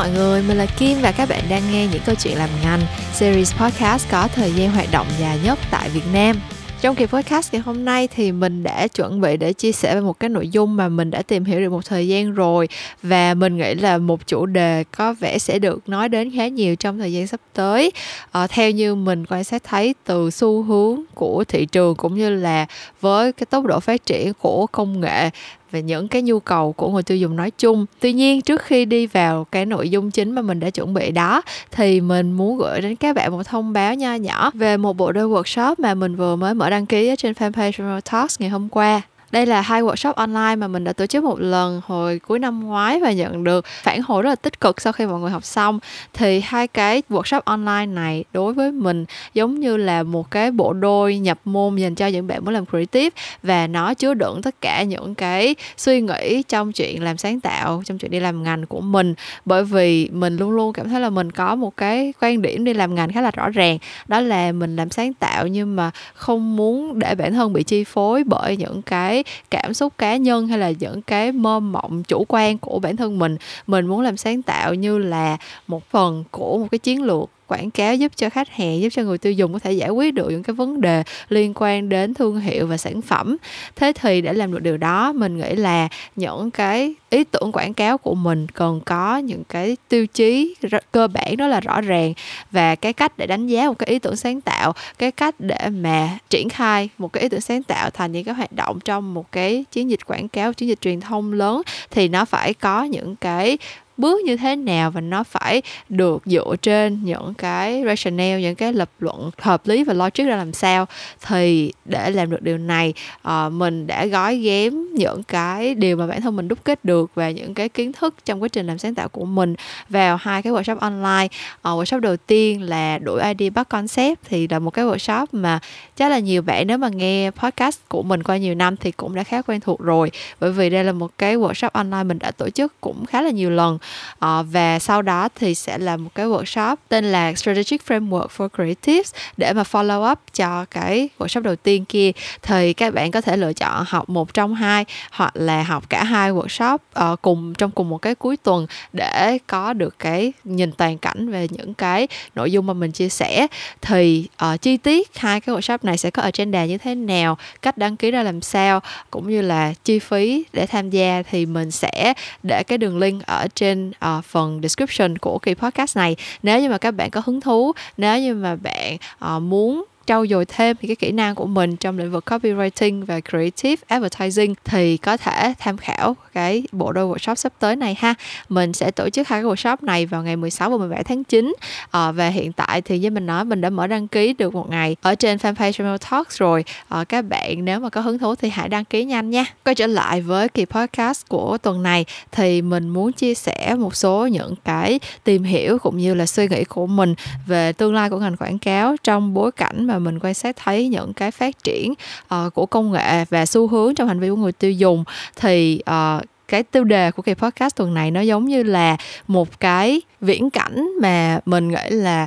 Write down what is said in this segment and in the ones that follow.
mọi người, mình là Kim và các bạn đang nghe những câu chuyện làm ngành series podcast có thời gian hoạt động dài nhất tại Việt Nam. Trong kỳ podcast ngày hôm nay thì mình đã chuẩn bị để chia sẻ về một cái nội dung mà mình đã tìm hiểu được một thời gian rồi và mình nghĩ là một chủ đề có vẻ sẽ được nói đến khá nhiều trong thời gian sắp tới. À, theo như mình quan sát thấy từ xu hướng của thị trường cũng như là với cái tốc độ phát triển của công nghệ về những cái nhu cầu của người tiêu dùng nói chung. Tuy nhiên, trước khi đi vào cái nội dung chính mà mình đã chuẩn bị đó, thì mình muốn gửi đến các bạn một thông báo nho nhỏ về một bộ đôi workshop mà mình vừa mới mở đăng ký ở trên fanpage Talks ngày hôm qua đây là hai workshop online mà mình đã tổ chức một lần hồi cuối năm ngoái và nhận được phản hồi rất là tích cực sau khi mọi người học xong. Thì hai cái workshop online này đối với mình giống như là một cái bộ đôi nhập môn dành cho những bạn muốn làm creative và nó chứa đựng tất cả những cái suy nghĩ trong chuyện làm sáng tạo, trong chuyện đi làm ngành của mình. Bởi vì mình luôn luôn cảm thấy là mình có một cái quan điểm đi làm ngành khá là rõ ràng. Đó là mình làm sáng tạo nhưng mà không muốn để bản thân bị chi phối bởi những cái cảm xúc cá nhân hay là những cái mơ mộng chủ quan của bản thân mình? Mình muốn làm sáng tạo như là một phần của một cái chiến lược quảng cáo giúp cho khách hàng, giúp cho người tiêu dùng có thể giải quyết được những cái vấn đề liên quan đến thương hiệu và sản phẩm. Thế thì để làm được điều đó, mình nghĩ là những cái ý tưởng quảng cáo của mình cần có những cái tiêu chí cơ bản đó là rõ ràng. Và cái cách để đánh giá một cái ý tưởng sáng tạo, cái cách để mà triển khai một cái ý tưởng sáng tạo thành những cái hoạt động trong một cái chiến dịch quảng cáo, chiến dịch truyền thông lớn thì nó phải có những cái bước như thế nào và nó phải được dựa trên những cái rationale những cái lập luận hợp lý và logic ra làm sao. Thì để làm được điều này uh, mình đã gói ghém những cái điều mà bản thân mình đúc kết được và những cái kiến thức trong quá trình làm sáng tạo của mình vào hai cái workshop online. Uh, workshop đầu tiên là đổi ID bắt concept thì là một cái workshop mà chắc là nhiều bạn nếu mà nghe podcast của mình qua nhiều năm thì cũng đã khá quen thuộc rồi. Bởi vì đây là một cái workshop online mình đã tổ chức cũng khá là nhiều lần. À, và sau đó thì sẽ là một cái workshop tên là Strategic Framework for Creatives để mà follow up cho cái workshop đầu tiên kia. Thì các bạn có thể lựa chọn học một trong hai hoặc là học cả hai workshop uh, cùng trong cùng một cái cuối tuần để có được cái nhìn toàn cảnh về những cái nội dung mà mình chia sẻ. Thì uh, chi tiết hai cái workshop này sẽ có agenda như thế nào cách đăng ký ra làm sao cũng như là chi phí để tham gia thì mình sẽ để cái đường link ở trên uh, phần description của kỳ podcast này. Nếu như mà các bạn có hứng thú nếu như mà bạn uh, muốn trau dồi thêm thì cái kỹ năng của mình trong lĩnh vực copywriting và creative advertising thì có thể tham khảo cái bộ đôi workshop sắp tới này ha. Mình sẽ tổ chức hai cái workshop này vào ngày 16 và 17 tháng 9 à, ờ, và hiện tại thì như mình nói mình đã mở đăng ký được một ngày ở trên fanpage Channel Talks rồi. À, các bạn nếu mà có hứng thú thì hãy đăng ký nhanh nha. Quay trở lại với kỳ podcast của tuần này thì mình muốn chia sẻ một số những cái tìm hiểu cũng như là suy nghĩ của mình về tương lai của ngành quảng cáo trong bối cảnh mà mình quan sát thấy những cái phát triển uh, của công nghệ và xu hướng trong hành vi của người tiêu dùng. Thì uh, cái tiêu đề của kỳ podcast tuần này nó giống như là một cái viễn cảnh mà mình nghĩ là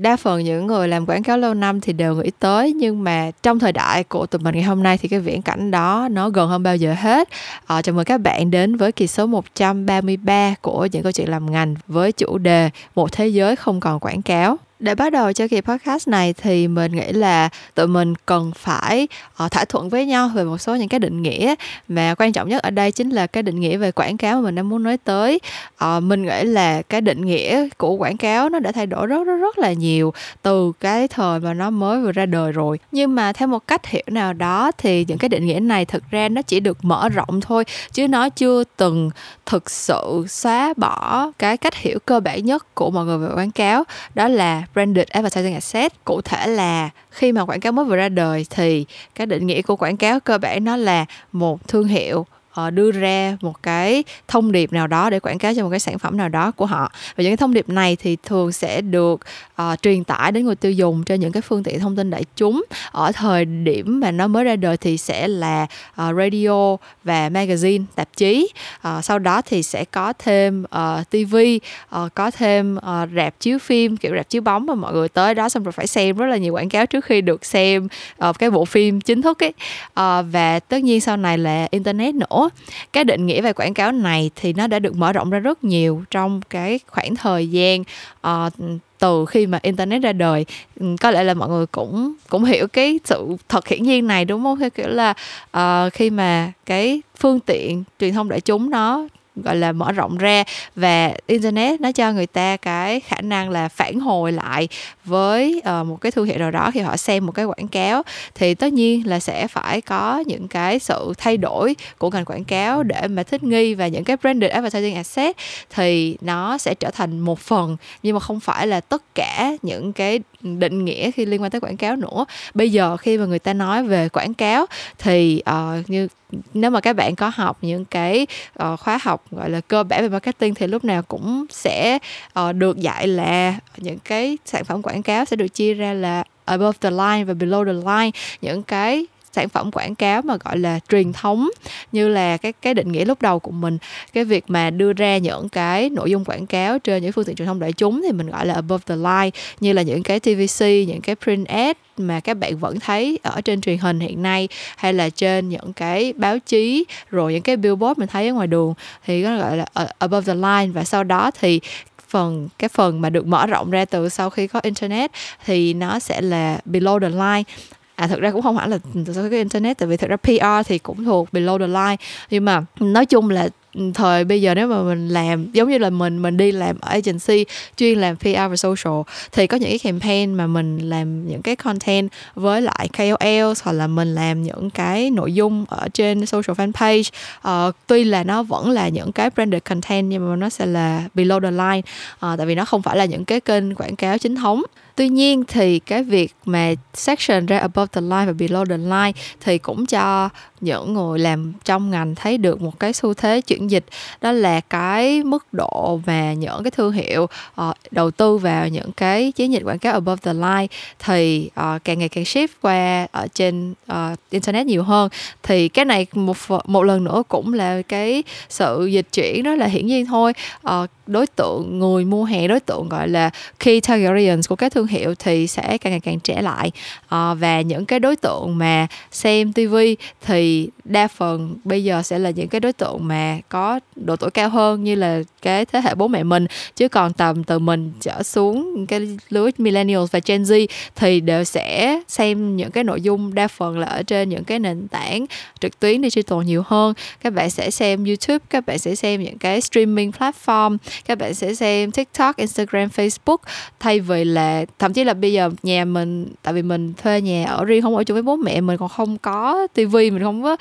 đa phần những người làm quảng cáo lâu năm thì đều nghĩ tới. Nhưng mà trong thời đại của tụi mình ngày hôm nay thì cái viễn cảnh đó nó gần hơn bao giờ hết. À, chào mừng các bạn đến với kỳ số 133 của những câu chuyện làm ngành với chủ đề một thế giới không còn quảng cáo để bắt đầu cho kỳ podcast này thì mình nghĩ là tụi mình cần phải uh, thỏa thuận với nhau về một số những cái định nghĩa. Mà quan trọng nhất ở đây chính là cái định nghĩa về quảng cáo mà mình đang muốn nói tới. Uh, mình nghĩ là cái định nghĩa của quảng cáo nó đã thay đổi rất rất rất là nhiều từ cái thời mà nó mới vừa ra đời rồi. Nhưng mà theo một cách hiểu nào đó thì những cái định nghĩa này thực ra nó chỉ được mở rộng thôi chứ nó chưa từng thực sự xóa bỏ cái cách hiểu cơ bản nhất của mọi người về quảng cáo. Đó là branded advertising asset. Cụ thể là khi mà quảng cáo mới vừa ra đời thì cái định nghĩa của quảng cáo cơ bản nó là một thương hiệu uh, đưa ra một cái thông điệp nào đó để quảng cáo cho một cái sản phẩm nào đó của họ. Và những cái thông điệp này thì thường sẽ được uh, truyền tải đến người tiêu dùng trên những cái phương tiện thông tin đại chúng. Ở thời điểm mà nó mới ra đời thì sẽ là uh, radio và magazine tạp chí. Uh, sau đó thì sẽ có thêm uh, TV uh, có thêm uh, rạp chiếu phim kiểu rạp chiếu bóng mà mọi người tới đó xong rồi phải xem rất là nhiều quảng cáo trước khi được xem uh, cái bộ phim chính thức ấy. Uh, và tất nhiên sau này là internet nữa nữa cái định nghĩa về quảng cáo này thì nó đã được mở rộng ra rất nhiều trong cái khoảng thời gian uh, từ khi mà internet ra đời. Ừ, có lẽ là mọi người cũng cũng hiểu cái sự thật hiển nhiên này đúng không? Theo kiểu là uh, khi mà cái phương tiện truyền thông đại chúng nó gọi là mở rộng ra và internet nó cho người ta cái khả năng là phản hồi lại với uh, một cái thương hiệu nào đó khi họ xem một cái quảng cáo. Thì tất nhiên là sẽ phải có những cái sự thay đổi của ngành quảng cáo để mà thích nghi và những cái branded advertising asset thì nó sẽ trở thành một phần. Nhưng mà không phải là tất cả những cái định nghĩa khi liên quan tới quảng cáo nữa. Bây giờ khi mà người ta nói về quảng cáo thì uh, như nếu mà các bạn có học những cái uh, khóa học gọi là cơ bản về marketing thì lúc nào cũng sẽ uh, được dạy là những cái sản phẩm quảng cáo sẽ được chia ra là above the line và below the line. Những cái sản phẩm quảng cáo mà, gọi là, truyền thống, như là cái cái định nghĩa lúc đầu của mình. Cái việc mà đưa ra những cái nội dung quảng cáo trên những phương tiện truyền thông đại chúng thì mình gọi là above the line, như là những cái TVC những cái print ad mà các bạn vẫn thấy ở trên truyền hình hiện nay, hay là trên những cái báo chí, rồi những cái billboard mình thấy ở ngoài đường. Thì nó gọi là ờ, above the line. Và sau đó thì phần, cái phần mà được mở rộng ra từ sau khi có internet thì nó sẽ là below the line à thực ra cũng không hẳn là từ sau cái internet tại vì thực ra PR thì cũng thuộc below the line. Nhưng mà nói chung là ừ, thời bây giờ nếu mà mình làm giống như là mình mình đi làm ở agency chuyên làm PR và social thì có những cái campaign mà mình làm những cái content với lại KOL hoặc là mình làm những cái nội dung ở trên social fanpage. Uh, tuy là nó vẫn là những cái branded content nhưng mà nó sẽ là below the line. Uh, tại vì nó không phải là những cái kênh quảng cáo chính thống tuy nhiên thì cái việc mà section ra above the line và below the line thì cũng cho những người làm trong ngành thấy được một cái xu thế chuyển dịch. Đó là cái mức độ và những cái thương hiệu uh, đầu tư vào những cái chiến dịch quảng cáo above the line thì uh, càng ngày càng shift qua ở trên uh, internet nhiều hơn. Thì cái này một một lần nữa cũng là cái sự dịch chuyển đó là hiển nhiên thôi. Uh, đối tượng người mua hàng đối tượng gọi là key target audience của các thương hiệu thì sẽ càng ngày càng trẻ lại. À, và những cái đối tượng mà xem TV thì đa phần bây giờ sẽ là những cái đối tượng mà có độ tuổi cao hơn như là cái thế hệ bố mẹ mình. Chứ còn tầm từ mình trở xuống cái lứa millennials và Gen Z thì đều sẽ xem những cái nội dung đa phần là ở trên những cái nền tảng trực tuyến digital nhiều hơn. Các bạn sẽ xem YouTube các bạn sẽ xem những cái streaming platform các bạn sẽ xem TikTok, Instagram, Facebook. Thay vì là thậm chí là bây giờ nhà mình tại vì mình thuê nhà ở riêng không ở chung với bố mẹ mình còn không có tivi mình không có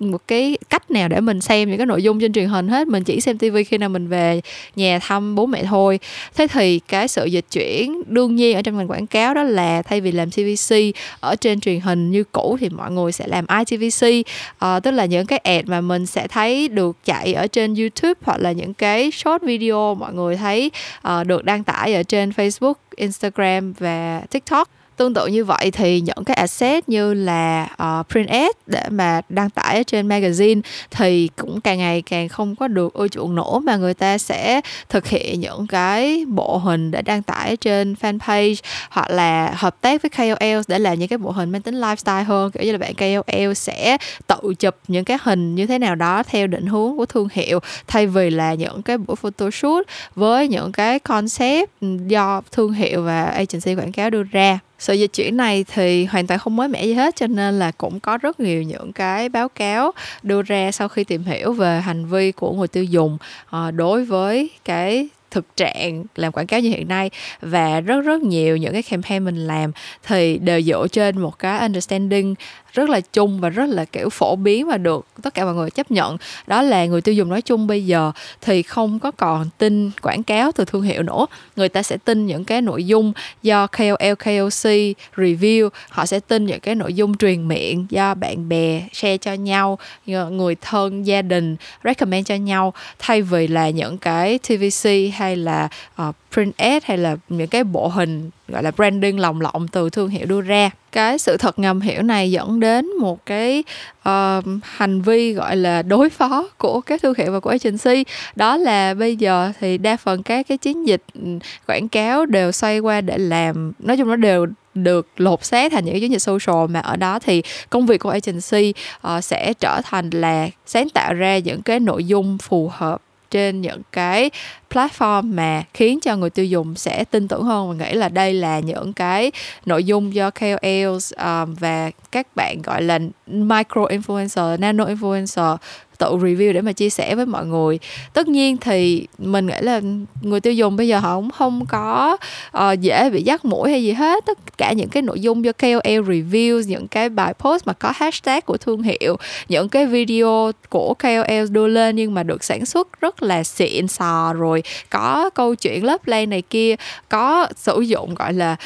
một cái cách nào để mình xem những cái nội dung trên truyền hình hết. Mình chỉ xem tivi khi nào mình về nhà thăm bố mẹ thôi. Thế thì cái sự dịch chuyển đương nhiên ở trong ngành quảng cáo đó là thay vì làm TVC ở trên truyền hình như cũ thì mọi người sẽ làm ITVC uh, ờ, tức là những cái ad mà mình sẽ thấy được chạy ở trên YouTube hoặc là những cái short video mọi người thấy uh, được đăng tải ở trên Facebook, Instagram và TikTok tương tự như vậy thì những cái asset như là uh, print ad để mà đăng tải ở trên magazine thì cũng càng ngày càng không có được ưa chuộng nổ mà người ta sẽ thực hiện những cái bộ hình để đăng tải trên fanpage hoặc là hợp tác với KOL để làm những cái bộ hình mang tính lifestyle hơn. Kiểu như là bạn KOL sẽ tự chụp những cái hình như thế nào đó theo định hướng của thương hiệu thay vì là những cái buổi photoshoot với những cái concept ừ, do thương hiệu và agency quảng cáo đưa ra sự dịch chuyển này thì hoàn toàn không mới mẻ gì hết cho nên là cũng có rất nhiều những cái báo cáo đưa ra sau khi tìm hiểu về hành vi của người tiêu dùng uh, đối với cái thực trạng làm quảng cáo như hiện nay. Và rất rất nhiều những cái campaign mình làm thì đều dựa trên một cái understanding rất là chung và rất là kiểu phổ biến và được tất cả mọi người chấp nhận. Đó là người tiêu dùng nói chung bây giờ thì không có còn tin quảng cáo từ thương hiệu nữa. Người ta sẽ tin những cái nội dung do KOL KOC review họ sẽ tin những cái nội dung truyền miệng do bạn bè share cho nhau người thân gia đình recommend cho nhau. Thay vì là những cái TVC hay là uh, print ad hay là những cái bộ hình gọi là branding lồng lộng từ thương hiệu đưa ra. Cái sự thật ngầm hiểu này dẫn đến một cái uh, hành vi gọi là đối phó của các thương hiệu và của agency. Đó là bây giờ thì đa phần các cái chiến dịch ừ, quảng cáo đều xoay qua để làm nói chung nó đều được lột xác thành những cái chiến dịch social mà ở đó thì công việc của agency uh, sẽ trở thành là sáng tạo ra những cái nội dung phù hợp trên những cái platform mà khiến cho người tiêu dùng sẽ tin tưởng hơn và nghĩ là đây là những cái nội dung do KOLs um, và các bạn gọi là micro influencer, nano influencer tự review để mà chia sẻ với mọi người. Tất nhiên thì mình nghĩ là người tiêu dùng bây giờ họ cũng không có uh, dễ bị dắt mũi hay gì hết. Tất cả những cái nội dung do KOL review những cái bài post mà có hashtag của thương hiệu những cái video của KOL đưa lên nhưng mà được sản xuất rất là xịn sò rồi có câu chuyện lớp lay này kia có sử dụng gọi là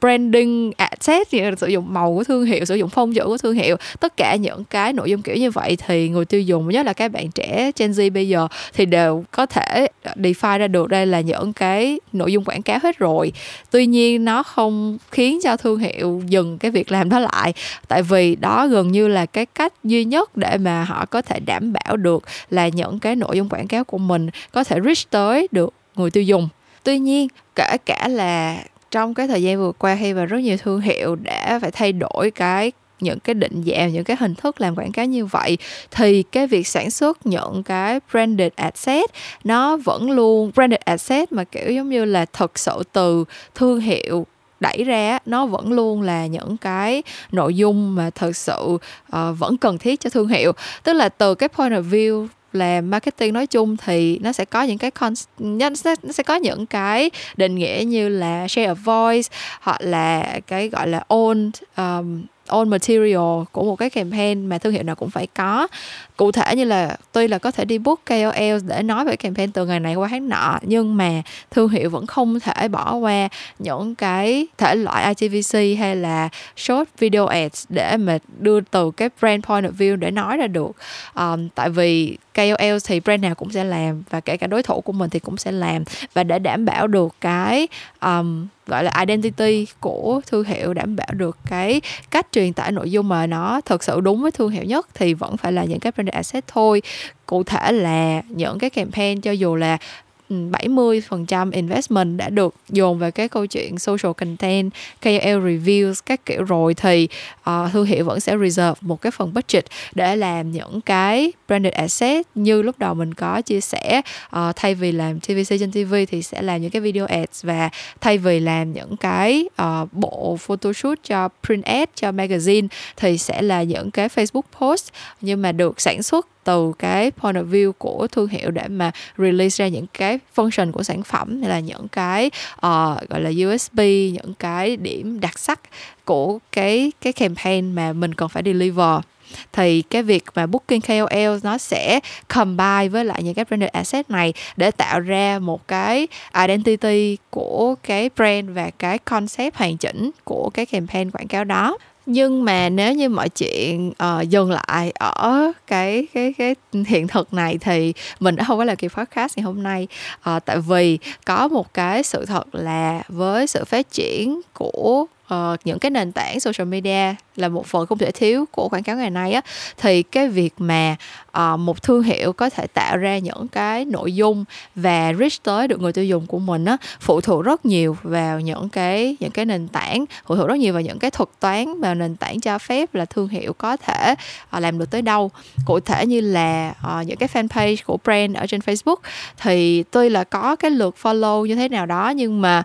branding à, asset sử dụng màu của thương hiệu sử dụng phong chữ của thương hiệu. Tất cả những cái nội dung kiểu như vậy thì người tiêu dùng, nhất là các bạn trẻ Gen Z bây giờ thì đều có thể define ra được đây là những cái nội dung quảng cáo hết rồi. Tuy nhiên nó không khiến cho thương hiệu dừng cái việc làm đó lại, tại vì đó gần như là cái cách duy nhất để mà họ có thể đảm bảo được là những cái nội dung quảng cáo của mình có thể reach tới được người tiêu dùng. Tuy nhiên, kể cả là trong cái thời gian vừa qua khi mà rất nhiều thương hiệu đã phải thay đổi cái những cái định dạng những cái hình thức làm quảng cáo như vậy thì cái việc sản xuất những cái branded asset nó vẫn luôn branded asset mà kiểu giống như là thật sự từ thương hiệu đẩy ra nó vẫn luôn là những cái nội dung mà thật sự uh, vẫn cần thiết cho thương hiệu. Tức là từ cái point of view là marketing nói chung thì nó sẽ có những cái con nó sẽ, nó sẽ có những cái định nghĩa như là share of voice hoặc là cái gọi là own um, own material của một cái campaign mà thương hiệu nào cũng phải có cụ thể như là tuy là có thể đi book KOL để nói về campaign từ ngày này qua tháng nọ nhưng mà thương hiệu vẫn không thể bỏ qua những cái thể loại ITVC hay là short video ads để mà đưa từ cái brand point of view để nói ra được. Um, tại vì KOL thì brand nào cũng sẽ làm và kể cả đối thủ của mình thì cũng sẽ làm và để đảm bảo được cái um, gọi là identity của thương hiệu đảm bảo được cái cách truyền tải nội dung mà nó thật sự đúng với thương hiệu nhất thì vẫn phải là những cái brand asset thôi. Cụ thể là những cái campaign cho dù là 70% investment đã được dồn vào cái câu chuyện social content, KOL reviews các kiểu. Rồi thì uh, thương hiệu vẫn sẽ reserve một cái phần budget để làm những cái branded asset như lúc đầu mình có chia sẻ. Uh, thay vì làm TVC trên TV thì sẽ làm những cái video ads và thay vì làm những cái uh, bộ photoshoot cho print ad cho magazine thì sẽ là những cái Facebook post nhưng mà được sản xuất từ cái point of view của thương hiệu để mà release ra những cái function của sản phẩm hay là những cái uh, gọi là USB những cái điểm đặc sắc của cái cái campaign mà mình cần phải deliver. Thì cái việc mà booking KOL nó sẽ combine với lại những cái branded asset này để tạo ra một cái identity của cái brand và cái concept hoàn chỉnh của cái campaign quảng cáo đó nhưng mà nếu như mọi chuyện uh, dừng lại ở cái cái cái hiện thực này thì mình đã không có làm kỳ podcast ngày hôm nay. Uh, tại vì có một cái sự thật là với sự phát triển của uh, những cái nền tảng social media là một phần không thể thiếu của quảng cáo ngày nay á thì cái việc mà uh, một thương hiệu có thể tạo ra những cái nội dung và reach tới được người tiêu dùng của mình á phụ thuộc rất nhiều vào những cái những cái nền tảng phụ thuộc rất nhiều vào những cái thuật toán mà nền tảng cho phép là thương hiệu có thể uh, làm được tới đâu. Cụ thể như là uh, những cái fanpage của brand ở trên Facebook thì tuy là có cái lượt follow như thế nào đó nhưng mà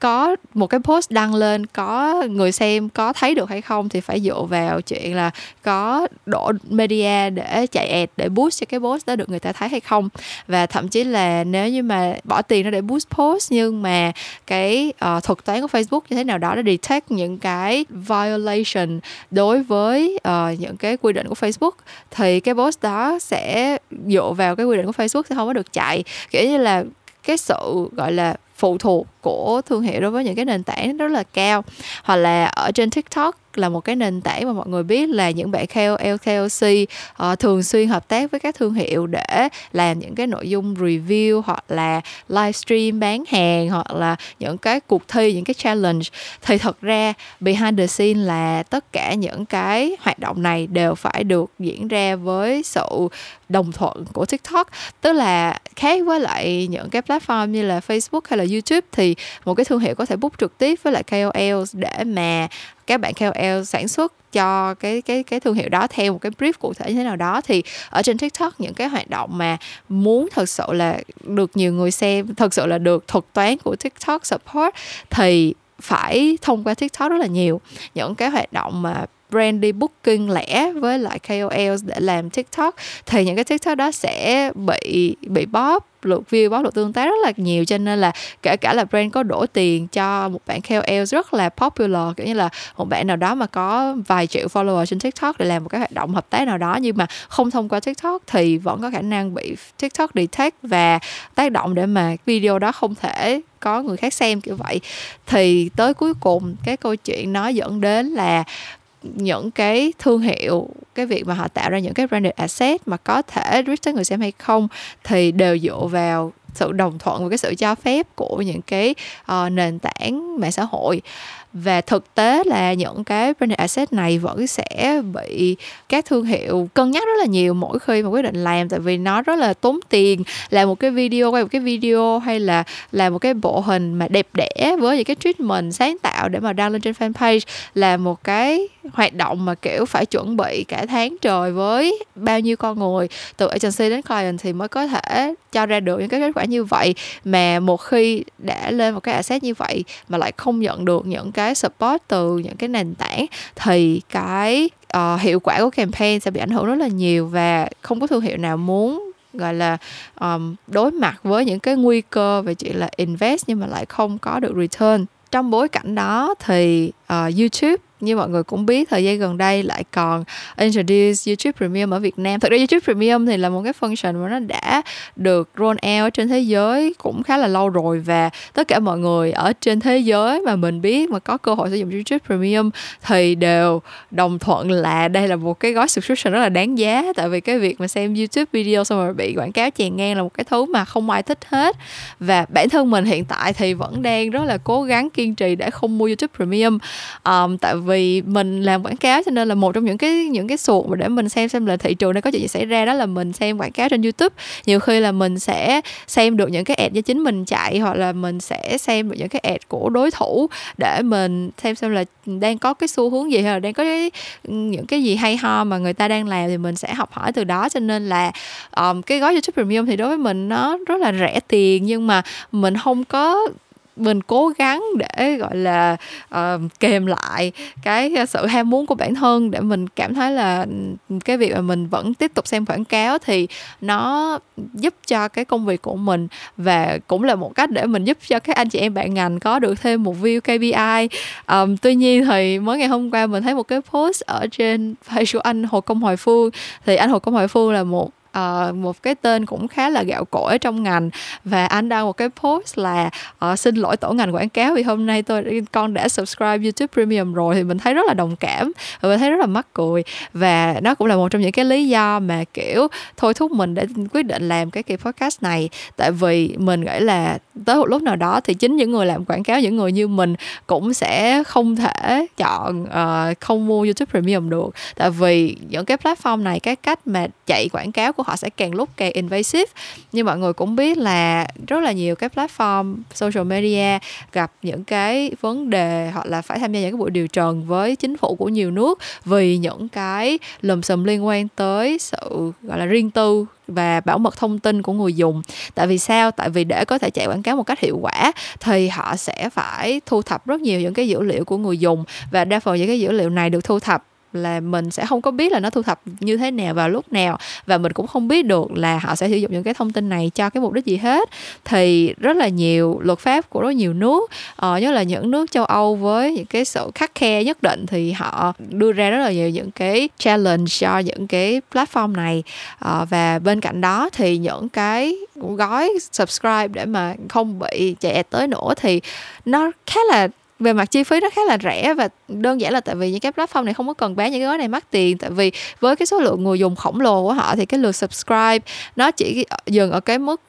có một cái post đăng lên có người xem có thấy được hay không thì phải dựa vào chuyện là có độ media để chạy ad để boost cho cái post đó được người ta thấy hay không. Và thậm chí là nếu như mà bỏ tiền ra để boost post nhưng mà cái uh, thuật toán của Facebook như thế nào đó đã detect những cái violation đối với uh, những cái quy định của Facebook thì cái post đó sẽ dựa vào cái quy định của Facebook sẽ không có được chạy. Kiểu như là cái sự gọi là phụ thuộc của thương hiệu đối với những cái nền tảng rất là cao. Hoặc là ở trên TikTok là một cái nền tảng mà mọi người biết là những bạn KOL, KOC uh, ờ, thường xuyên hợp tác với các thương hiệu để làm những cái nội dung review hoặc là livestream bán hàng hoặc là những cái cuộc thi, những cái challenge. Thì thật ra behind the scene là tất cả những cái hoạt động này đều phải được diễn ra với sự đồng thuận của TikTok. Tức là khác với lại những cái platform như là Facebook hay là YouTube thì một cái thương hiệu có thể book trực tiếp với lại KOL để mà các bạn KOL sản xuất cho cái cái cái thương hiệu đó theo một cái brief cụ thể như thế nào đó. Thì ở trên TikTok những cái hoạt động mà muốn thật sự là được nhiều người xem, thật sự là được thuật toán của TikTok support thì phải thông qua TikTok rất là nhiều. Những cái hoạt động mà brand đi booking lẻ với lại KOL để làm TikTok, thì những cái TikTok đó sẽ bị bị bóp, lượt view, bóp lượt tương tác rất là nhiều. Cho nên là kể cả là brand có đổ tiền cho một bạn KOL rất là popular, kiểu như là một bạn nào đó mà có vài triệu follower trên TikTok để làm một cái hoạt động hợp tác nào đó nhưng mà không thông qua TikTok thì vẫn có khả năng bị TikTok detect và tác động để mà video đó không thể có người khác xem, kiểu vậy. Thì tới cuối cùng, cái câu chuyện nó dẫn đến là những cái thương hiệu cái việc mà họ tạo ra những cái branded asset mà có thể reach tới người xem hay không thì đều dựa vào sự đồng thuận và cái sự cho phép của những cái uh, nền tảng mạng xã hội và thực tế là những cái branded asset này vẫn sẽ bị các thương hiệu cân nhắc rất là nhiều mỗi khi mà quyết định làm, tại vì nó rất là tốn tiền. Làm một cái video, quay một cái video hay là làm một cái bộ hình mà đẹp đẽ với những cái treatment sáng tạo để mà đăng lên trên fanpage là một cái hoạt động mà, kiểu, phải chuẩn bị cả tháng trời với bao nhiêu con người, từ agency đến client thì mới có thể cho ra được những cái kết quả như vậy. Mà một khi đã lên một cái asset như vậy mà lại không nhận được những cái support từ những cái nền tảng thì cái uh, hiệu quả của campaign sẽ bị ảnh hưởng rất là nhiều và không có thương hiệu nào muốn gọi là um, đối mặt với những cái nguy cơ về chuyện là invest nhưng mà lại không có được return. Trong bối cảnh đó thì uh, YouTube như mọi người cũng biết thời gian gần đây lại còn introduce YouTube Premium ở Việt Nam. Thực ra YouTube Premium thì là một cái function mà nó đã được roll out trên thế giới cũng khá là lâu rồi và tất cả mọi người ở trên thế giới mà mình biết mà có cơ hội sử dụng YouTube Premium thì đều đồng thuận là đây là một cái gói subscription rất là đáng giá. Tại vì cái việc mà xem YouTube video xong rồi bị quảng cáo chèn ngang là một cái thứ mà không ai thích hết. Và bản thân mình hiện tại thì vẫn đang rất là cố gắng kiên trì để không mua YouTube Premium. Um, tại vì vì mình làm quảng cáo cho nên là một trong những cái những cái suột mà để mình xem xem là thị trường nó có chuyện gì xảy ra đó là mình xem quảng cáo trên YouTube. Nhiều khi là mình sẽ xem được những cái ad do chính mình chạy hoặc là mình sẽ xem được những cái ad của đối thủ để mình xem xem là đang có cái xu hướng gì hay là đang có cái, những cái gì hay ho mà người ta đang làm thì mình sẽ học hỏi từ đó. Cho nên là um, cái gói YouTube Premium thì đối với mình nó rất là rẻ tiền nhưng mà mình không có mình cố gắng để gọi là ờ, uh, kèm lại cái sự ham muốn của bản thân để mình cảm thấy là ừ, cái việc mà mình vẫn tiếp tục xem quảng cáo thì nó giúp cho cái công việc của mình và cũng là một cách để mình giúp cho các anh chị em bạn ngành có được thêm một view KPI um, tuy nhiên thì mới ngày hôm qua mình thấy một cái post ở trên page của anh Hồ Công Hoài Phương. Thì anh Hồ Công Hoài Phương là một uh, một cái tên cũng khá là gạo cội trong ngành. Và anh đăng một cái post là uh, xin lỗi tổ ngành quảng cáo vì hôm nay tôi con đã subscribe YouTube Premium rồi. Thì mình thấy rất là đồng cảm và mình thấy rất là mắc cười. Và nó cũng là một trong những cái lý do mà kiểu thôi thúc mình để quyết định làm cái kỳ podcast này. Tại vì mình nghĩ là tới một lúc nào đó thì chính những người làm quảng cáo những người như mình cũng sẽ không thể chọn uh, không mua YouTube Premium được. Tại vì những cái platform này cái cách mà chạy quảng cáo của họ sẽ càng lúc càng invasive. Như mọi người cũng biết là rất là nhiều cái platform social media gặp những cái vấn đề hoặc là phải tham gia những cái buổi điều trần với chính phủ của nhiều nước vì những cái lùm xùm liên quan tới sự gọi là riêng tư và bảo mật thông tin của người dùng. Tại vì sao? Tại vì để có thể chạy quảng cáo một cách hiệu quả thì họ sẽ phải thu thập rất nhiều những cái dữ liệu của người dùng. Và đa phần những cái dữ liệu này được thu thập là mình sẽ không có biết là nó thu thập như thế nào vào lúc nào và mình cũng không biết được là họ sẽ sử dụng những cái thông tin này cho cái mục đích gì hết. Thì rất là nhiều luật pháp của rất nhiều nước uh, nhất là những nước châu Âu với những cái sự khắc khe nhất định thì họ đưa ra rất là nhiều những cái challenge cho những cái platform này. Uh, và bên cạnh đó thì những cái gói subscribe để mà không bị chạy tới nữa thì nó khá là về mặt chi phí nó khá là rẻ và đơn giản là tại vì những cái platform này không có cần bán những cái gói này mắc tiền. Tại vì với cái số lượng người dùng khổng lồ của họ thì cái lượt subscribe nó chỉ dừng ở cái mức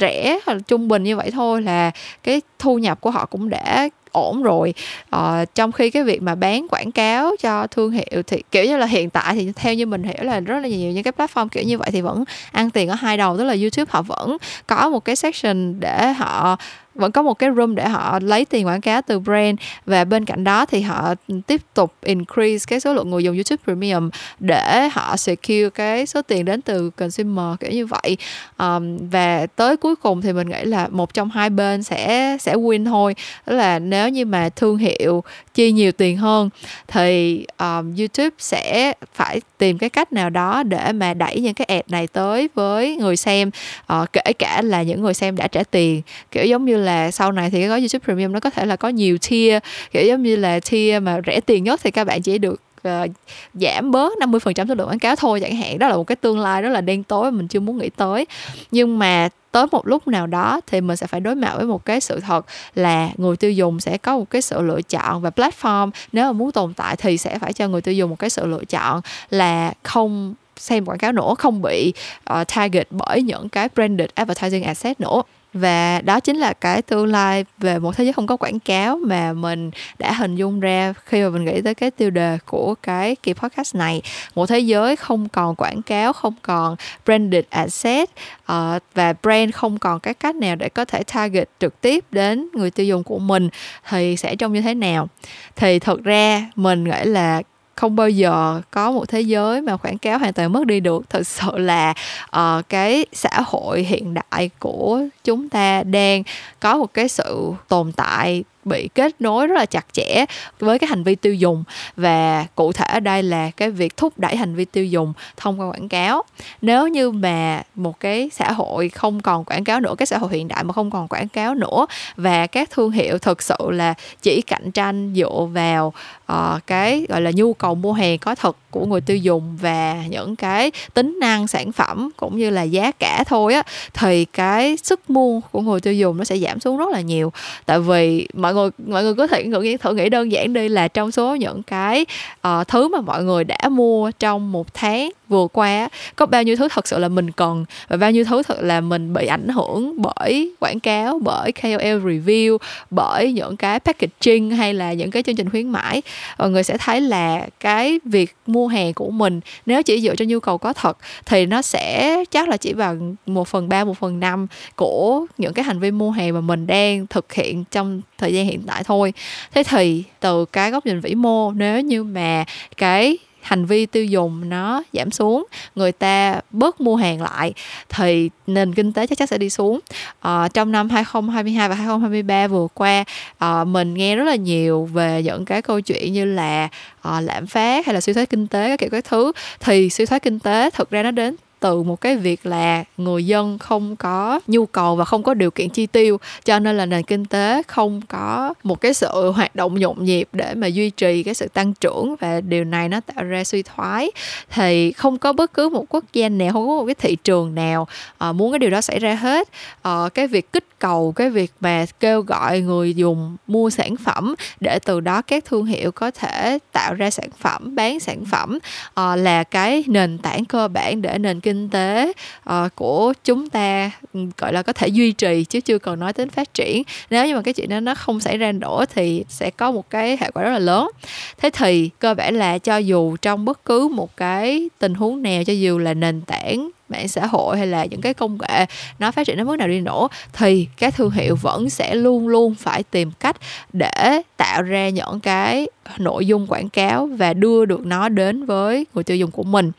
rẻ hoặc là trung bình như vậy thôi là cái thu nhập của họ cũng đã ổn rồi. Ờ, trong khi cái việc mà bán quảng cáo cho thương hiệu thì kiểu như là hiện tại thì theo như mình hiểu là rất là nhiều những cái platform kiểu như vậy thì vẫn ăn tiền ở hai đầu tức là youtube họ vẫn có một cái section để họ vẫn có một cái room để họ lấy tiền quảng cáo từ brand. Và bên cạnh đó thì họ tiếp tục increase cái số lượng người dùng YouTube Premium để họ secure cái số tiền đến từ consumer kiểu như vậy. Um, và tới cuối cùng thì mình nghĩ là một trong hai bên sẽ sẽ win thôi. Đó là nếu như mà thương hiệu chi nhiều tiền hơn thì um, YouTube sẽ phải tìm cái cách nào đó để mà đẩy những cái ad này tới với người xem. Uh, kể cả là những người xem đã trả tiền kiểu giống như là là sau này thì cái gói YouTube Premium nó có thể là có nhiều tier kiểu giống như là tier mà rẻ tiền nhất thì các bạn chỉ được uh, giảm bớt 50% số lượng quảng cáo thôi chẳng hạn. Đó là một cái tương lai rất là đen tối mà mình chưa muốn nghĩ tới. Nhưng mà tới một lúc nào đó thì mình sẽ phải đối mặt với một cái sự thật là người tiêu dùng sẽ có một cái sự lựa chọn và platform nếu mà muốn tồn tại thì sẽ phải cho người tiêu dùng một cái sự lựa chọn là không xem quảng cáo nữa không bị uh, target bởi những cái branded advertising asset nữa và đó chính là cái tương lai về một thế giới không có quảng cáo mà mình đã hình dung ra khi mà mình nghĩ tới cái tiêu đề của cái kỳ podcast này. Một thế giới không còn quảng cáo không còn branded asset uh, và brand không còn cái cách nào để có thể target trực tiếp đến người tiêu dùng của mình thì sẽ trông như thế nào? Thì thật ra mình nghĩ là không bao giờ có một thế giới mà quảng cáo hoàn toàn mất đi được. Thực sự là uh, cái xã hội hiện đại của chúng ta đang có một cái sự tồn tại bị kết nối rất là chặt chẽ với cái hành vi tiêu dùng. Và cụ thể ở đây là cái việc thúc đẩy hành vi tiêu dùng thông qua quảng cáo. Nếu như mà một cái xã hội không còn quảng cáo nữa cái xã hội hiện đại mà không còn quảng cáo nữa và các thương hiệu thực sự là chỉ cạnh tranh dựa vào uh, cái gọi là nhu cầu mua hàng có thật của người tiêu dùng và những cái tính năng sản phẩm cũng như là giá cả thôi á thì cái sức mua của người tiêu dùng nó sẽ giảm xuống rất là nhiều. Tại vì mọi người mọi người có thể nghĩ thử nghĩ đơn giản đi là trong số những cái uh, thứ mà mọi người đã mua trong một tháng vừa qua có bao nhiêu thứ thật sự là mình cần và bao nhiêu thứ thật là mình bị ảnh hưởng bởi quảng cáo, bởi KOL review, bởi những cái packaging hay là những cái chương trình khuyến mãi. Mọi người sẽ thấy là cái việc mua hàng của mình, nếu chỉ dựa trên nhu cầu có thật thì nó sẽ chắc là chỉ bằng một phần ba, một phần năm của những cái hành vi mua hàng mà mình đang thực hiện trong thời gian hiện tại thôi. Thế thì từ cái góc nhìn vĩ mô, nếu như mà cái hành vi tiêu dùng nó giảm xuống người ta bớt mua hàng lại thì nền kinh tế chắc chắn sẽ đi xuống. À, trong năm 2022 và 2023 vừa qua à, mình nghe rất là nhiều về những cái câu chuyện như là à, lạm phát hay là suy thoái kinh tế các kiểu các thứ. Thì suy thoái kinh tế thực ra nó đến từ một cái việc là người dân không có nhu cầu và không có điều kiện chi tiêu cho nên là nền kinh tế không có một cái sự hoạt động nhộn nhịp để mà duy trì cái sự tăng trưởng và điều này nó tạo ra suy thoái. Thì không có bất cứ một quốc gia nào không có một cái thị trường nào uh, muốn cái điều đó xảy ra hết. Uh, cái việc kích cầu cái việc mà kêu gọi người dùng mua sản phẩm để từ đó các thương hiệu có thể tạo ra sản phẩm bán sản phẩm uh, là cái nền tảng cơ bản để nền kinh kinh tế uh, của chúng ta ừ, gọi là có thể duy trì chứ chưa cần nói đến phát triển. Nếu như mà cái chuyện đó nó không xảy ra nữa thì sẽ có một cái hệ quả rất là lớn. Thế thì cơ bản là cho dù trong bất cứ một cái tình huống nào cho dù là nền tảng mạng xã hội hay là những cái công nghệ nó phát triển đến mức nào đi nữa, thì các thương hiệu vẫn sẽ luôn luôn phải tìm cách để tạo ra những cái nội dung quảng cáo và đưa được nó đến với người tiêu dùng của mình.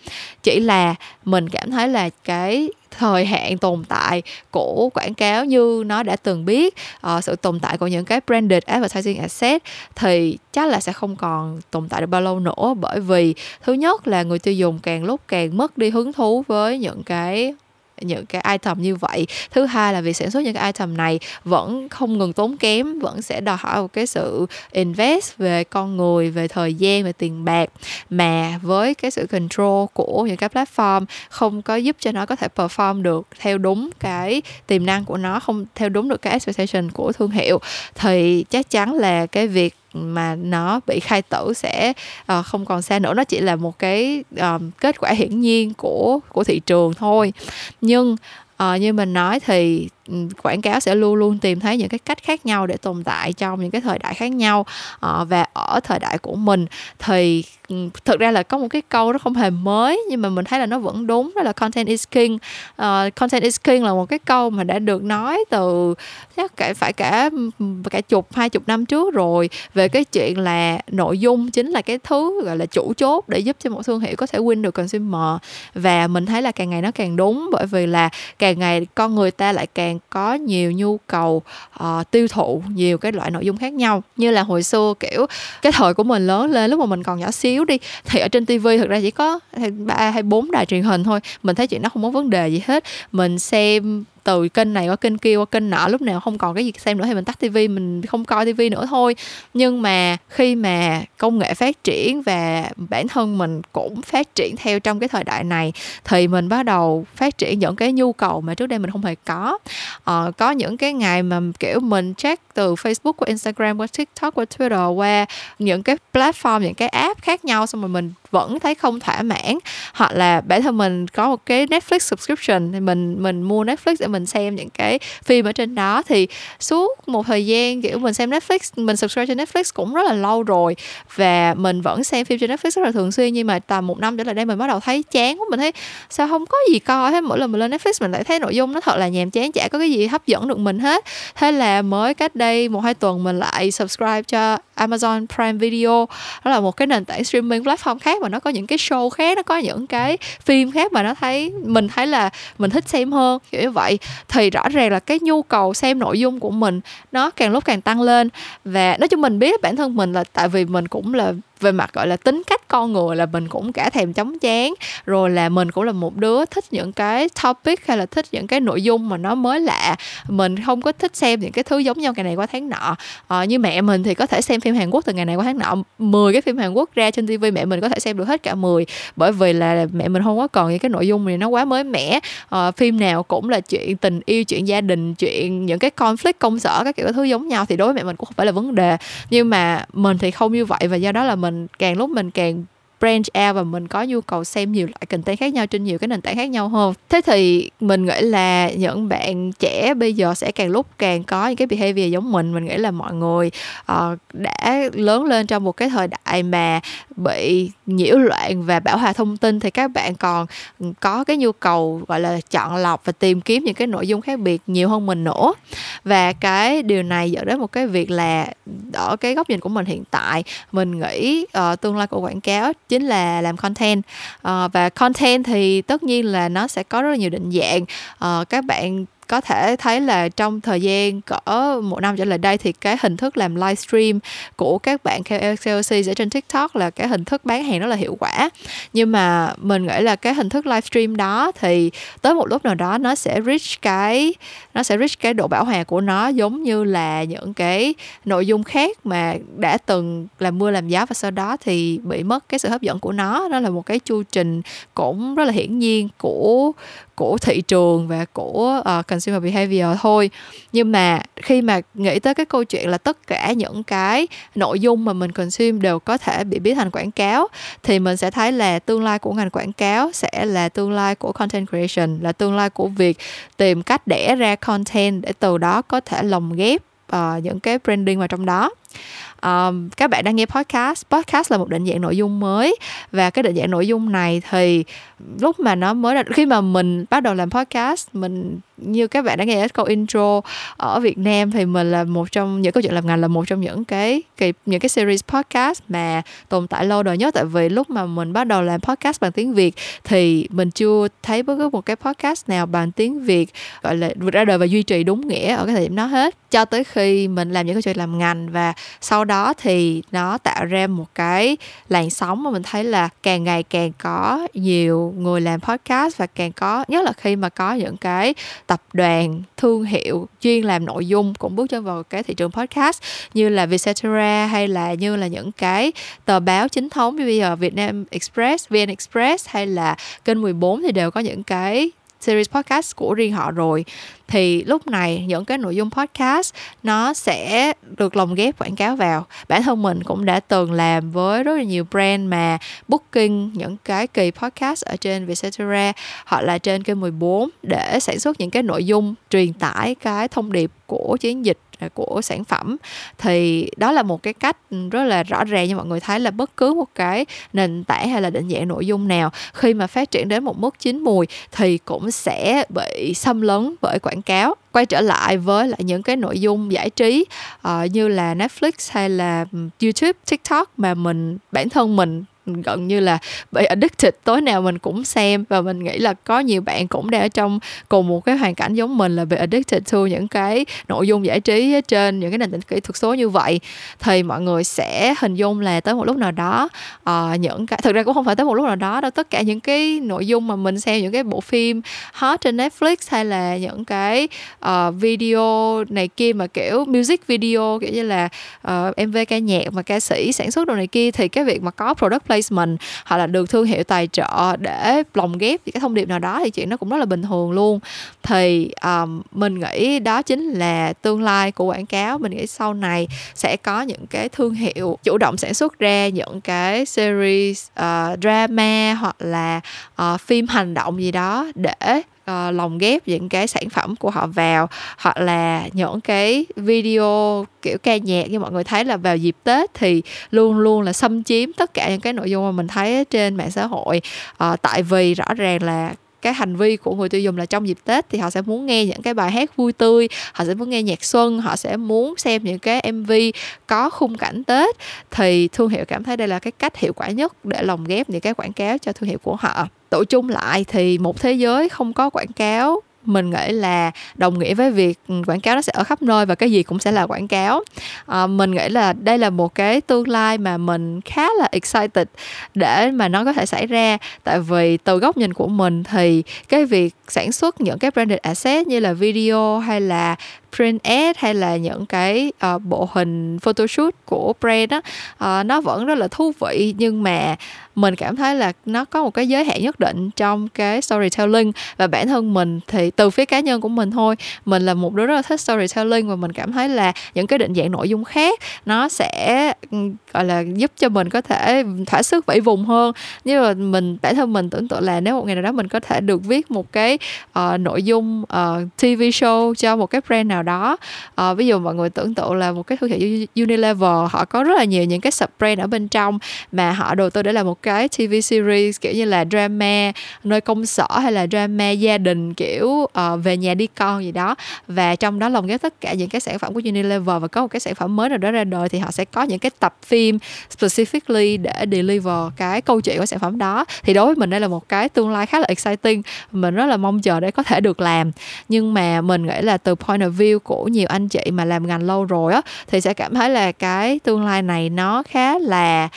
Chỉ là mình cảm thấy là cái thời hạn tồn tại của quảng cáo như nó đã từng biết uh, sự tồn tại của những cái branded advertising asset thì chắc là sẽ không còn tồn tại được bao lâu nữa bởi vì thứ nhất là người tiêu dùng càng lúc càng mất đi hứng thú với những cái những cái item như vậy. Thứ hai là việc sản xuất những cái item này vẫn không ngừng tốn kém, vẫn sẽ đòi hỏi một cái sự invest về con người, về thời gian, về tiền bạc. Mà với cái sự control của những cái platform không có giúp cho nó có thể perform được theo đúng cái tiềm năng của nó, không theo đúng được cái expectation của thương hiệu, thì chắc chắn là cái việc mà nó bị khai tử sẽ uh, không còn xa nữa. Nó chỉ là một cái um, kết quả hiển nhiên của của thị trường thôi. Nhưng uh, như mình nói thì Ừ, quảng cáo sẽ luôn luôn tìm thấy những cái cách khác nhau để tồn tại trong những cái thời đại khác nhau à, và ở thời đại của mình. Thì ừ, thực ra là có một cái câu nó không hề mới nhưng mà mình thấy là nó vẫn đúng đó là content is king uh, content is king là một cái câu mà đã được nói từ chắc cả phải cả ừ, cả chục hai chục năm trước rồi về cái chuyện là nội dung chính là cái thứ gọi là chủ chốt để giúp cho một thương hiệu có thể win được consumer. Và mình thấy là càng ngày nó càng đúng bởi vì là càng ngày con người ta lại càng có nhiều nhu cầu uh, tiêu thụ nhiều cái loại nội dung khác nhau. Như là hồi xưa kiểu cái thời của mình lớn lên lúc mà mình còn nhỏ xíu đi thì ở trên tivi thực ra chỉ có ba hay bốn đài truyền hình thôi. Mình thấy chuyện nó không có vấn đề gì hết. Mình xem từ kênh này qua kênh kia qua kênh nọ lúc nào không còn cái gì xem nữa thì mình tắt tivi mình không coi tivi nữa thôi. Nhưng mà khi mà công nghệ phát triển và bản thân mình cũng phát triển theo trong cái thời đại này thì mình bắt đầu phát triển những cái nhu cầu mà trước đây mình không hề có. Ờ, có những cái ngày mà kiểu mình check từ Facebook qua Instagram qua TikTok qua Twitter qua những cái platform những cái app khác nhau xong rồi mình vẫn thấy không thỏa mãn. Hoặc là bản thân mình có một cái Netflix subscription thì mình mình mua Netflix để mình xem những cái phim ở trên đó. Thì suốt một thời gian, kiểu, mình xem Netflix, mình subscribe cho Netflix cũng rất là lâu rồi và mình vẫn xem phim trên Netflix rất là thường xuyên. Nhưng mà tầm một năm trở lại đây mình bắt đầu thấy chán quá. Mình thấy sao không có gì coi hết. Mỗi lần mình lên Netflix mình lại thấy nội dung nó thật là nhàm chán, chả có cái gì hấp dẫn được mình hết. Thế là mới cách đây một hai tuần mình lại subscribe cho Amazon Prime Video. Đó là một cái nền tảng streaming platform khác mà nó có những cái show khác, nó có những cái phim khác mà nó thấy, mình thấy là mình thích xem hơn, kiểu như vậy. Thì rõ ràng là cái nhu cầu xem nội dung của mình nó càng lúc càng tăng lên. Và nói chung mình biết bản thân mình là, tại vì mình cũng là về mặt gọi là tính cách con người là mình cũng cả thèm chóng chán. Rồi là mình cũng là một đứa thích những cái topic hay là thích những cái nội dung mà nó mới lạ. Mình không có thích xem những cái thứ giống nhau ngày này qua tháng nọ. À, như mẹ mình thì có thể xem phim Hàn Quốc từ ngày này qua tháng nọ. 10 cái phim Hàn Quốc ra trên TV mẹ mình có thể xem được hết cả 10 bởi vì là mẹ mình không có còn những cái nội dung này nó quá mới mẻ. À, phim nào cũng là chuyện tình yêu chuyện gia đình chuyện những cái conflict công sở các kiểu thứ giống nhau thì đối với mẹ mình cũng không phải là vấn đề. Nhưng mà mình thì không như vậy và do đó là mình mình càng lúc mình càng branch A và mình có nhu cầu xem nhiều loại content khác nhau trên nhiều cái nền tảng khác nhau hơn thế thì mình nghĩ là những bạn trẻ bây giờ sẽ càng lúc càng có những cái behavior giống mình. Mình nghĩ là mọi người uh, đã lớn lên trong một cái thời đại mà bị nhiễu loạn và bảo hòa thông tin thì các bạn còn có cái nhu cầu gọi là chọn lọc và tìm kiếm những cái nội dung khác biệt nhiều hơn mình nữa. Và cái điều này dẫn đến một cái việc là ở cái góc nhìn của mình hiện tại mình nghĩ uh, tương lai của quảng cáo chính là làm content. Uh, và content thì tất nhiên là nó sẽ có rất là nhiều định dạng. Uh, các bạn có thể thấy là trong thời gian cỡ một năm trở lại đây thì cái hình thức làm livestream của các bạn KOL KOC ở trên TikTok là cái hình thức bán hàng rất là hiệu quả. Nhưng mà mình nghĩ là cái hình thức livestream đó thì tới một lúc nào đó nó sẽ reach cái nó sẽ reach cái độ bảo hòa của nó giống như là những cái nội dung khác mà đã từng làm mưa làm gió và sau đó thì bị mất cái sự hấp dẫn của nó. Đó là một cái chu trình cũng rất là hiển nhiên của của thị trường và của uh, consumer behavior thôi. Nhưng mà khi mà nghĩ tới cái câu chuyện là tất cả những cái nội dung mà mình consume đều có thể bị biến thành quảng cáo thì mình sẽ thấy là tương lai của ngành quảng cáo sẽ là tương lai của content creation là tương lai của việc tìm cách đẻ ra content để từ đó có thể lồng ghép uh, những cái branding vào trong đó um, các bạn đang nghe podcast. Podcast là một định dạng nội dung mới. Và cái định dạng nội dung này thì lúc mà nó mới ra khi mà mình bắt đầu làm podcast mình như các bạn đã nghe câu intro ở Việt Nam thì mình là một trong những câu chuyện làm ngành là một trong những cái, cái những cái series podcast mà tồn tại lâu đời nhất. Tại vì lúc mà mình bắt đầu làm podcast bằng tiếng Việt thì mình chưa thấy bất cứ một cái podcast nào bằng tiếng Việt gọi là ra đời và duy trì đúng nghĩa ở cái thời điểm đó hết. Cho tới khi mình làm những câu chuyện làm ngành và sau đó thì nó tạo ra một cái làn sóng mà mình thấy là càng ngày càng có nhiều người làm podcast và càng có nhất là khi mà có những cái tập đoàn thương hiệu chuyên làm nội dung cũng bước chân vào cái thị trường podcast như là Vietcetera hay là như là những cái tờ báo chính thống như bây giờ Vietnam Express, VN Express hay là kênh 14 thì đều có những cái series podcast của riêng họ rồi. Thì lúc này những cái nội dung podcast nó sẽ được lồng ghép quảng cáo vào. Bản thân mình cũng đã từng làm với rất là nhiều brand mà booking những cái kỳ podcast ở trên Vietcetera hoặc là trên kênh 14 để sản xuất những cái nội dung truyền tải cái thông điệp của chiến dịch À, của sản phẩm. Thì đó là một cái cách ừ, rất là rõ ràng như mọi người thấy là bất cứ một cái nền tảng hay là định dạng nội dung nào khi mà phát triển đến một mức chín mùi thì cũng sẽ bị xâm lấn bởi quảng cáo quay trở lại với lại những cái nội dung giải trí uh, như là Netflix hay là ừ, YouTube, TikTok mà mình bản thân mình gần như là bị addicted tối nào mình cũng xem. Và mình nghĩ là có nhiều bạn cũng đang ở trong cùng một cái hoàn cảnh giống mình là bị addicted to những cái nội dung giải trí trên những cái nền tảng kỹ thuật số như vậy. Thì mọi người sẽ hình dung là tới một lúc nào đó uh, những cái thực ra cũng không phải tới một lúc nào đó đâu tất cả những cái nội dung mà mình xem những cái bộ phim hot trên Netflix hay là những cái uh, video này kia mà kiểu music video kiểu như là ờ, uh, MV ca nhạc mà ca sĩ sản xuất đồ này kia thì cái việc mà có product placement placement hoặc là được thương hiệu tài trợ để lồng ghép cái thông điệp nào đó thì chuyện nó cũng rất là bình thường luôn. Thì um, mình nghĩ đó chính là tương lai của quảng cáo. Mình nghĩ sau này sẽ có những cái thương hiệu chủ động sản xuất ra những cái series uh, drama hoặc là uh, phim hành động gì đó để uh, lồng ghép những cái sản phẩm của họ vào hoặc là những cái video kiểu ca nhạc như mọi người thấy là vào dịp tết thì luôn luôn là xâm chiếm tất cả những cái nội dung mà mình thấy trên mạng xã hội uh, tại vì rõ ràng là cái hành vi của người tiêu dùng là trong dịp Tết thì họ sẽ muốn nghe những cái bài hát vui tươi, họ sẽ muốn nghe nhạc xuân, họ sẽ muốn xem những cái MV có khung cảnh Tết thì thương hiệu cảm thấy đây là cái cách hiệu quả nhất để lồng ghép những cái quảng cáo cho thương hiệu của họ tổ chung lại thì một thế giới không có quảng cáo. Mình nghĩ là đồng nghĩa với việc quảng cáo nó sẽ ở khắp nơi và cái gì cũng sẽ là quảng cáo. À, mình nghĩ là đây là một cái tương lai mà mình khá là excited để mà nó có thể xảy ra. Tại vì từ góc nhìn của mình thì cái việc sản xuất những cái branded asset như là video hay là print ad hay là những cái uh, bộ hình photoshoot của brand á uh, nó vẫn rất là thú vị. Nhưng mà mình cảm thấy là nó có một cái giới hạn nhất định trong cái storytelling và bản thân mình thì từ phía cá nhân của mình thôi. Mình là một đứa rất là thích storytelling và mình cảm thấy là những cái định dạng nội dung khác nó sẽ gọi là giúp cho mình có thể thỏa sức vẫy vùng hơn. Như là mình bản thân mình tưởng tượng là nếu một ngày nào đó mình có thể được viết một cái uh, nội dung ờ, uh, TV show cho một cái brand nào đó uh, ví dụ mọi người tưởng tượng là một cái thương hiệu Unilever họ có rất là nhiều những cái sub brand ở bên trong mà họ đầu tư để làm một cái cái TV series kiểu như là drama nơi công sở hay là drama gia đình kiểu uh, về nhà đi con gì đó. Và trong đó lồng ghép tất cả những cái sản phẩm của Unilever và có một cái sản phẩm mới nào đó ra đời thì họ sẽ có những cái tập phim specifically để deliver cái câu chuyện của sản phẩm đó. Thì đối với mình đây là một cái tương lai khá là exciting mình rất là mong chờ để có thể được làm. Nhưng mà mình nghĩ là từ point of view của nhiều anh chị mà làm ngành lâu rồi á thì sẽ cảm thấy là cái tương lai này nó khá là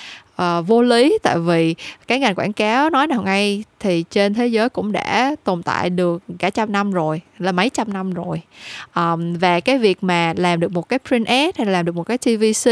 uh, vô lý tại vì cái ngành quảng cáo nói nào ngay thì trên thế giới cũng đã tồn tại được cả trăm năm rồi là mấy trăm năm rồi. Um, và cái việc mà làm được một cái print ad hay là làm được một cái tvc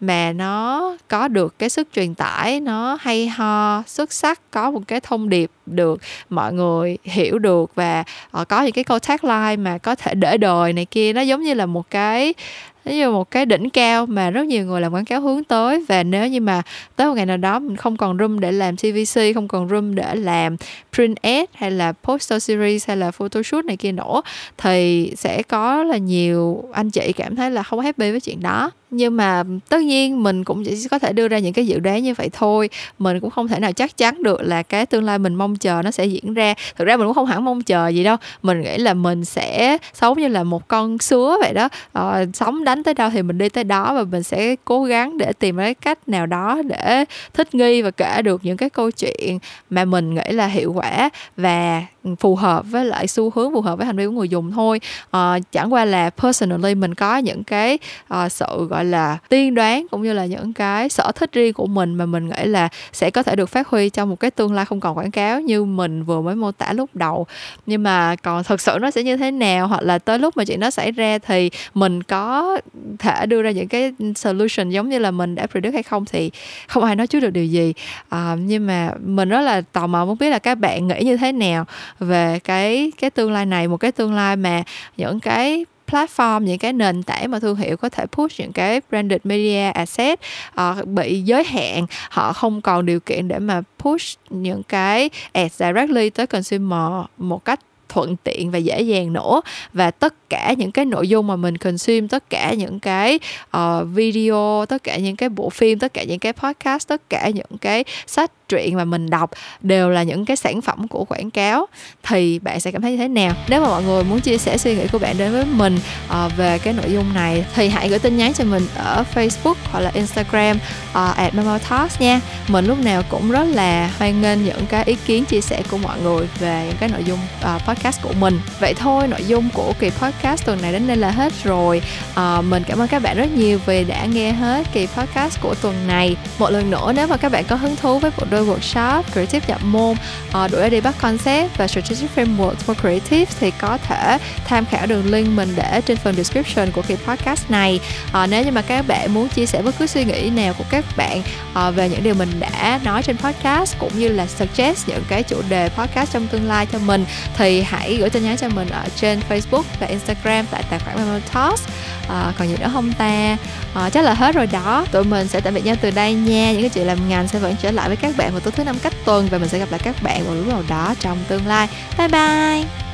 mà nó có được cái sức truyền tải nó hay ho xuất sắc có một cái thông điệp được mọi người hiểu được và uh, có những cái câu tagline mà có thể để đời này kia nó giống như là một cái nó như một cái đỉnh cao mà rất nhiều người làm quảng cáo hướng tới và nếu như mà tới một ngày nào đó mình không còn room để làm TVC không còn room để làm print ad hay là poster series hay là photoshoot này kia nữa, thì sẽ có là nhiều anh chị cảm thấy là không happy với chuyện đó nhưng mà tất nhiên mình cũng chỉ có thể đưa ra những cái dự đoán như vậy thôi. Mình cũng không thể nào chắc chắn được là cái tương lai mình mong chờ nó sẽ diễn ra. Thực ra mình cũng không hẳn mong chờ gì đâu. Mình nghĩ là mình sẽ sống như là một con sứa vậy đó. Ờ, sống đánh tới đâu thì mình đi tới đó và mình sẽ cố gắng để tìm cái cách nào đó để thích nghi và kể được những cái câu chuyện mà mình nghĩ là hiệu quả. Và phù hợp với lại xu hướng phù hợp với hành vi của người dùng thôi. À, chẳng qua là personally mình có những cái à, sự gọi là tiên đoán cũng như là những cái sở thích riêng của mình mà mình nghĩ là sẽ có thể được phát huy trong một cái tương lai không còn quảng cáo như mình vừa mới mô tả lúc đầu. Nhưng mà còn thực sự nó sẽ như thế nào hoặc là tới lúc mà chuyện nó xảy ra thì mình có thể đưa ra những cái solution giống như là mình đã predict hay không thì không ai nói trước được điều gì. À, nhưng mà mình rất là tò mò muốn biết là các bạn nghĩ như thế nào? Về cái cái tương lai này một cái tương lai mà những cái platform những cái nền tảng mà thương hiệu có thể push những cái branded media asset uh, bị giới hạn họ không còn điều kiện để mà push những cái ads directly tới consumer một cách thuận tiện và dễ dàng nữa. Và tất cả những cái nội dung mà mình consume tất cả những cái uh, video tất cả những cái bộ phim tất cả những cái podcast tất cả những cái sách truyện mà mình đọc đều là những cái sản phẩm của quảng cáo thì bạn sẽ cảm thấy như thế nào? Nếu mà mọi người muốn chia sẻ suy nghĩ của bạn đến với mình uh, về cái nội dung này thì hãy gửi tin nhắn cho mình ở Facebook hoặc là Instagram uh, at Talks nha. Mình lúc nào cũng rất là hoan nghênh những cái ý kiến chia sẻ của mọi người về những cái nội dung uh, podcast của mình. Vậy thôi nội dung của kỳ podcast tuần này đến đây là hết rồi. Uh, mình cảm ơn các bạn rất nhiều vì đã nghe hết kỳ podcast của tuần này. Một lần nữa nếu mà các bạn có hứng thú với bộ đôi workshop creative nhập môn uh, đổi đi bắt concept và strategic framework for creative thì có thể tham khảo đường link mình để trên phần description của kỳ podcast này. Uh, nếu như mà các bạn muốn chia sẻ bất cứ suy nghĩ nào của các bạn uh, về những điều mình đã nói trên podcast cũng như là suggest những cái chủ đề podcast trong tương lai cho mình thì hãy gửi tin nhắn cho mình ở trên Facebook và Instagram tại tài khoản Memo Talks à, còn gì nữa không ta? À, chắc là hết rồi đó. Tụi mình sẽ tạm biệt nhau từ đây nha. Những cái chuyện làm ngành sẽ vẫn trở lại với các bạn vào tối thứ năm cách tuần và mình sẽ gặp lại các bạn vào lúc nào đó trong tương lai. Bye bye!